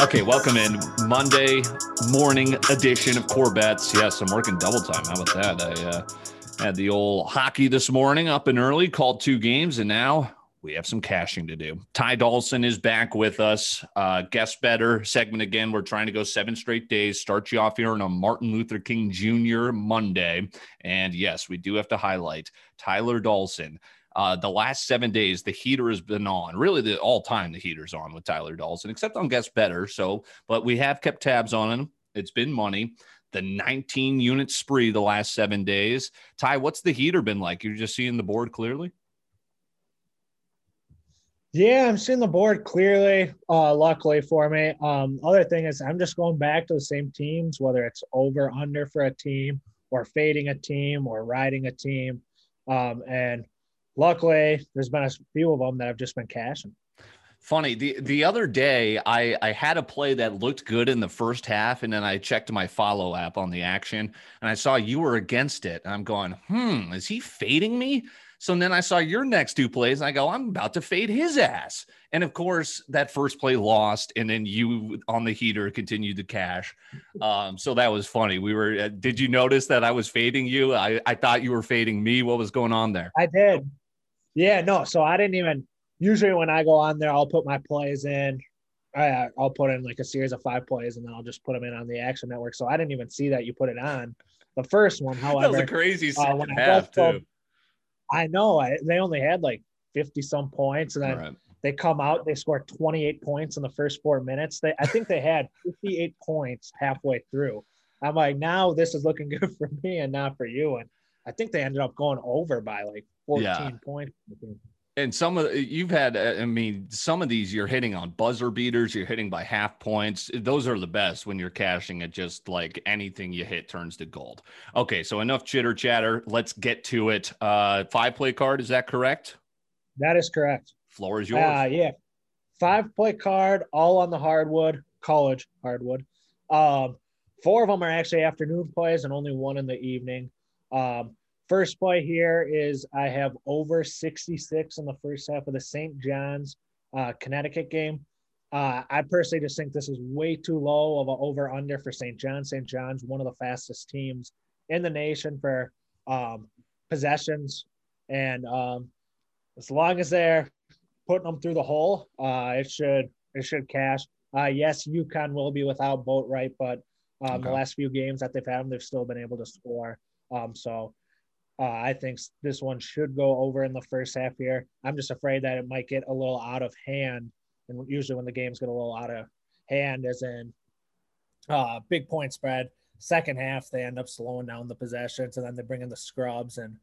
Okay, welcome in Monday morning edition of Corbets. Yes, I'm working double time. How about that? I uh, had the old hockey this morning up and early, called two games, and now we have some cashing to do. Ty Dawson is back with us. Uh, Guess Better segment again. We're trying to go seven straight days. Start you off here on a Martin Luther King Jr. Monday. And yes, we do have to highlight Tyler Dawson. Uh, the last seven days, the heater has been on. Really, the all time the heater's on with Tyler Dawson, except on Guess Better. So, but we have kept tabs on him. It's been money. The 19 unit spree the last seven days. Ty, what's the heater been like? You're just seeing the board clearly. Yeah, I'm seeing the board clearly. Uh, luckily for me. Um, other thing is, I'm just going back to the same teams, whether it's over under for a team, or fading a team, or riding a team. Um, and luckily, there's been a few of them that have just been cashing. Funny the the other day, I I had a play that looked good in the first half, and then I checked my follow app on the action, and I saw you were against it. And I'm going, hmm, is he fading me? So then I saw your next two plays, and I go, I'm about to fade his ass. And of course, that first play lost, and then you on the heater continued to cash. Um, so that was funny. We were. Uh, did you notice that I was fading you? I I thought you were fading me. What was going on there? I did. Yeah, no. So I didn't even. Usually, when I go on there, I'll put my plays in. I, I'll put in like a series of five plays, and then I'll just put them in on the Action Network. So I didn't even see that you put it on. The first one, however, that was a crazy uh, second half too. I know. I, they only had like fifty some points, and then Right. they come out. They score twenty eight points in the first four minutes. They, I think they had fifty eight points halfway through. I'm like, now this is looking good for me and not for you. And I think they ended up going over by like fourteen Yeah. points. And some of you've had, uh, I mean, some of these you're hitting on buzzer beaters, you're hitting by half points. Those are the best when you're cashing it. Just like anything you hit turns to gold. Okay, so enough chitter chatter. Let's get to it. Uh, five play card, is that correct? That is correct. Floor is yours. Uh, yeah. Five play card, all on the hardwood, college hardwood. Um, four of them are actually afternoon plays and only one in the evening. Um, first play here is I have over 66 in the first half of the St. John's uh, Connecticut game. Uh, I personally just think this is way too low of an over under for St. John. St. John's one of the fastest teams in the nation for um, possessions, and um, as long as they're putting them through the hole, uh, it should it should cash. Uh, yes, UConn will be without Bouknight, but um, the last few games that they've had, they've still been able to score. Um, so uh, I think this one should go over in the first half here. I'm just afraid that it might get a little out of hand, and usually when the games get a little out of hand, as in uh, big point spread. Second half, they end up slowing down the possessions, and then they bring in the scrubs, and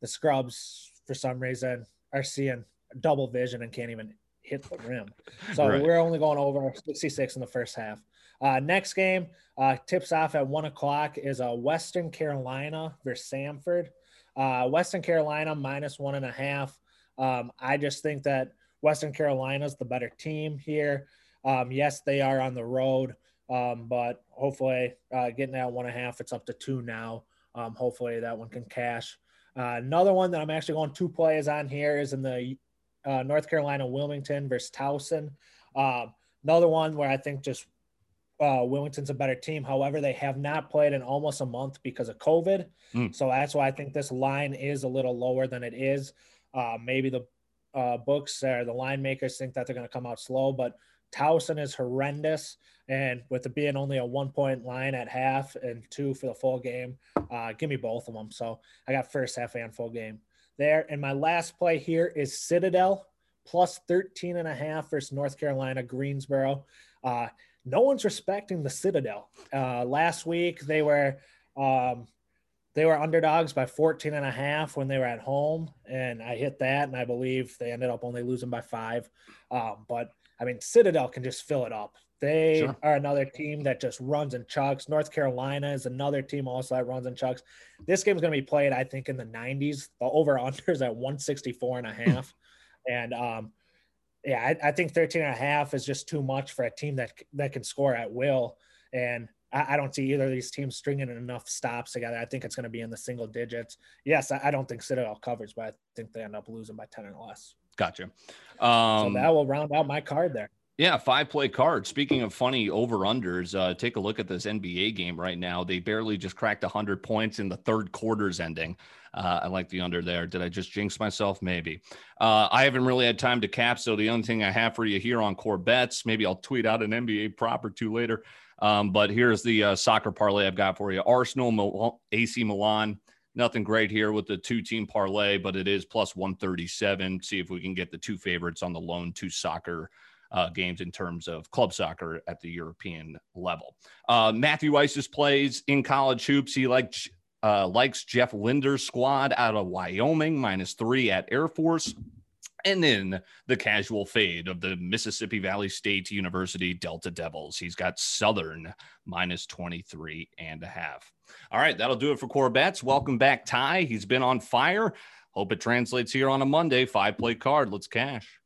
the scrubs for some reason are seeing double vision and can't even hit the rim. So Right. we're only going over 66 in the first half. Uh, next game uh, tips off at one o'clock is uh, Western Carolina versus Samford. Uh, Western Carolina minus one and a half. Um, I just think that Western Carolina's the better team here. Um, yes, they are on the road, um, but hopefully uh, getting that one and a half, it's up to two now. Um, hopefully that one can cash. Uh, another one that I'm actually going two plays on here is in the uh, North Carolina Wilmington versus Towson. Um, another one where I think just uh, Wilmington's a better team. However, they have not played in almost a month because of COVID. Mm. So that's why I think this line is a little lower than it is. Uh, maybe the uh, books or the line makers think that they're going to come out slow, but Towson is horrendous. And with it being only a one point line at half and two for the full game, uh, give me both of them. So I got first half and full game there. And my last play here is Citadel plus 13 and a half versus North Carolina Greensboro. Uh, no one's respecting the Citadel. Uh, last week they were um, they were underdogs by 14 and a half when they were at home, and I hit that, and I believe they ended up only losing by five. Um, but I mean, Citadel can just fill it up. They Sure. are another team that just runs and chucks. North Carolina is another team also that runs and chucks. This game is going to be played, I think, in the 90s. The over under is at 164 and a half. and um, yeah, I, I think 13 and a half is just too much for a team that that can score at will. And I, I don't see either of these teams stringing enough stops together. I think it's going to be in the single digits. Yes, I, I don't think Citadel covers, but I think they end up losing by 10 or less. Gotcha. So Um, that will round out my card there. Yeah, five play card. Speaking of funny over unders, uh, take a look at this NBA game right now. They barely just cracked 100 points in the third quarter's ending. Uh, I like the under there. Did I just jinx myself? Maybe. Uh, I haven't really had time to cap. So the only thing I have for you here on core bets, maybe I'll tweet out an NBA prop or two later. Um, but here's the uh, soccer parlay I've got for you Arsenal, AC Milan. Nothing great here with the two team parlay, but it is plus 137. See if we can get the two favorites on the lone two soccer uh, games in terms of club soccer at the European level. Uh, Matthew Isis plays in college hoops. He likes uh, likes Jeff Linder's squad out of Wyoming minus three at Air Force. And then the casual fade of the Mississippi Valley State University Delta Devils. He's got Southern minus 23 and a half. All right, that'll do it for Corbett's. Welcome back, Ty. He's been on fire. Hope it translates here on a Monday. Five play card. Let's cash.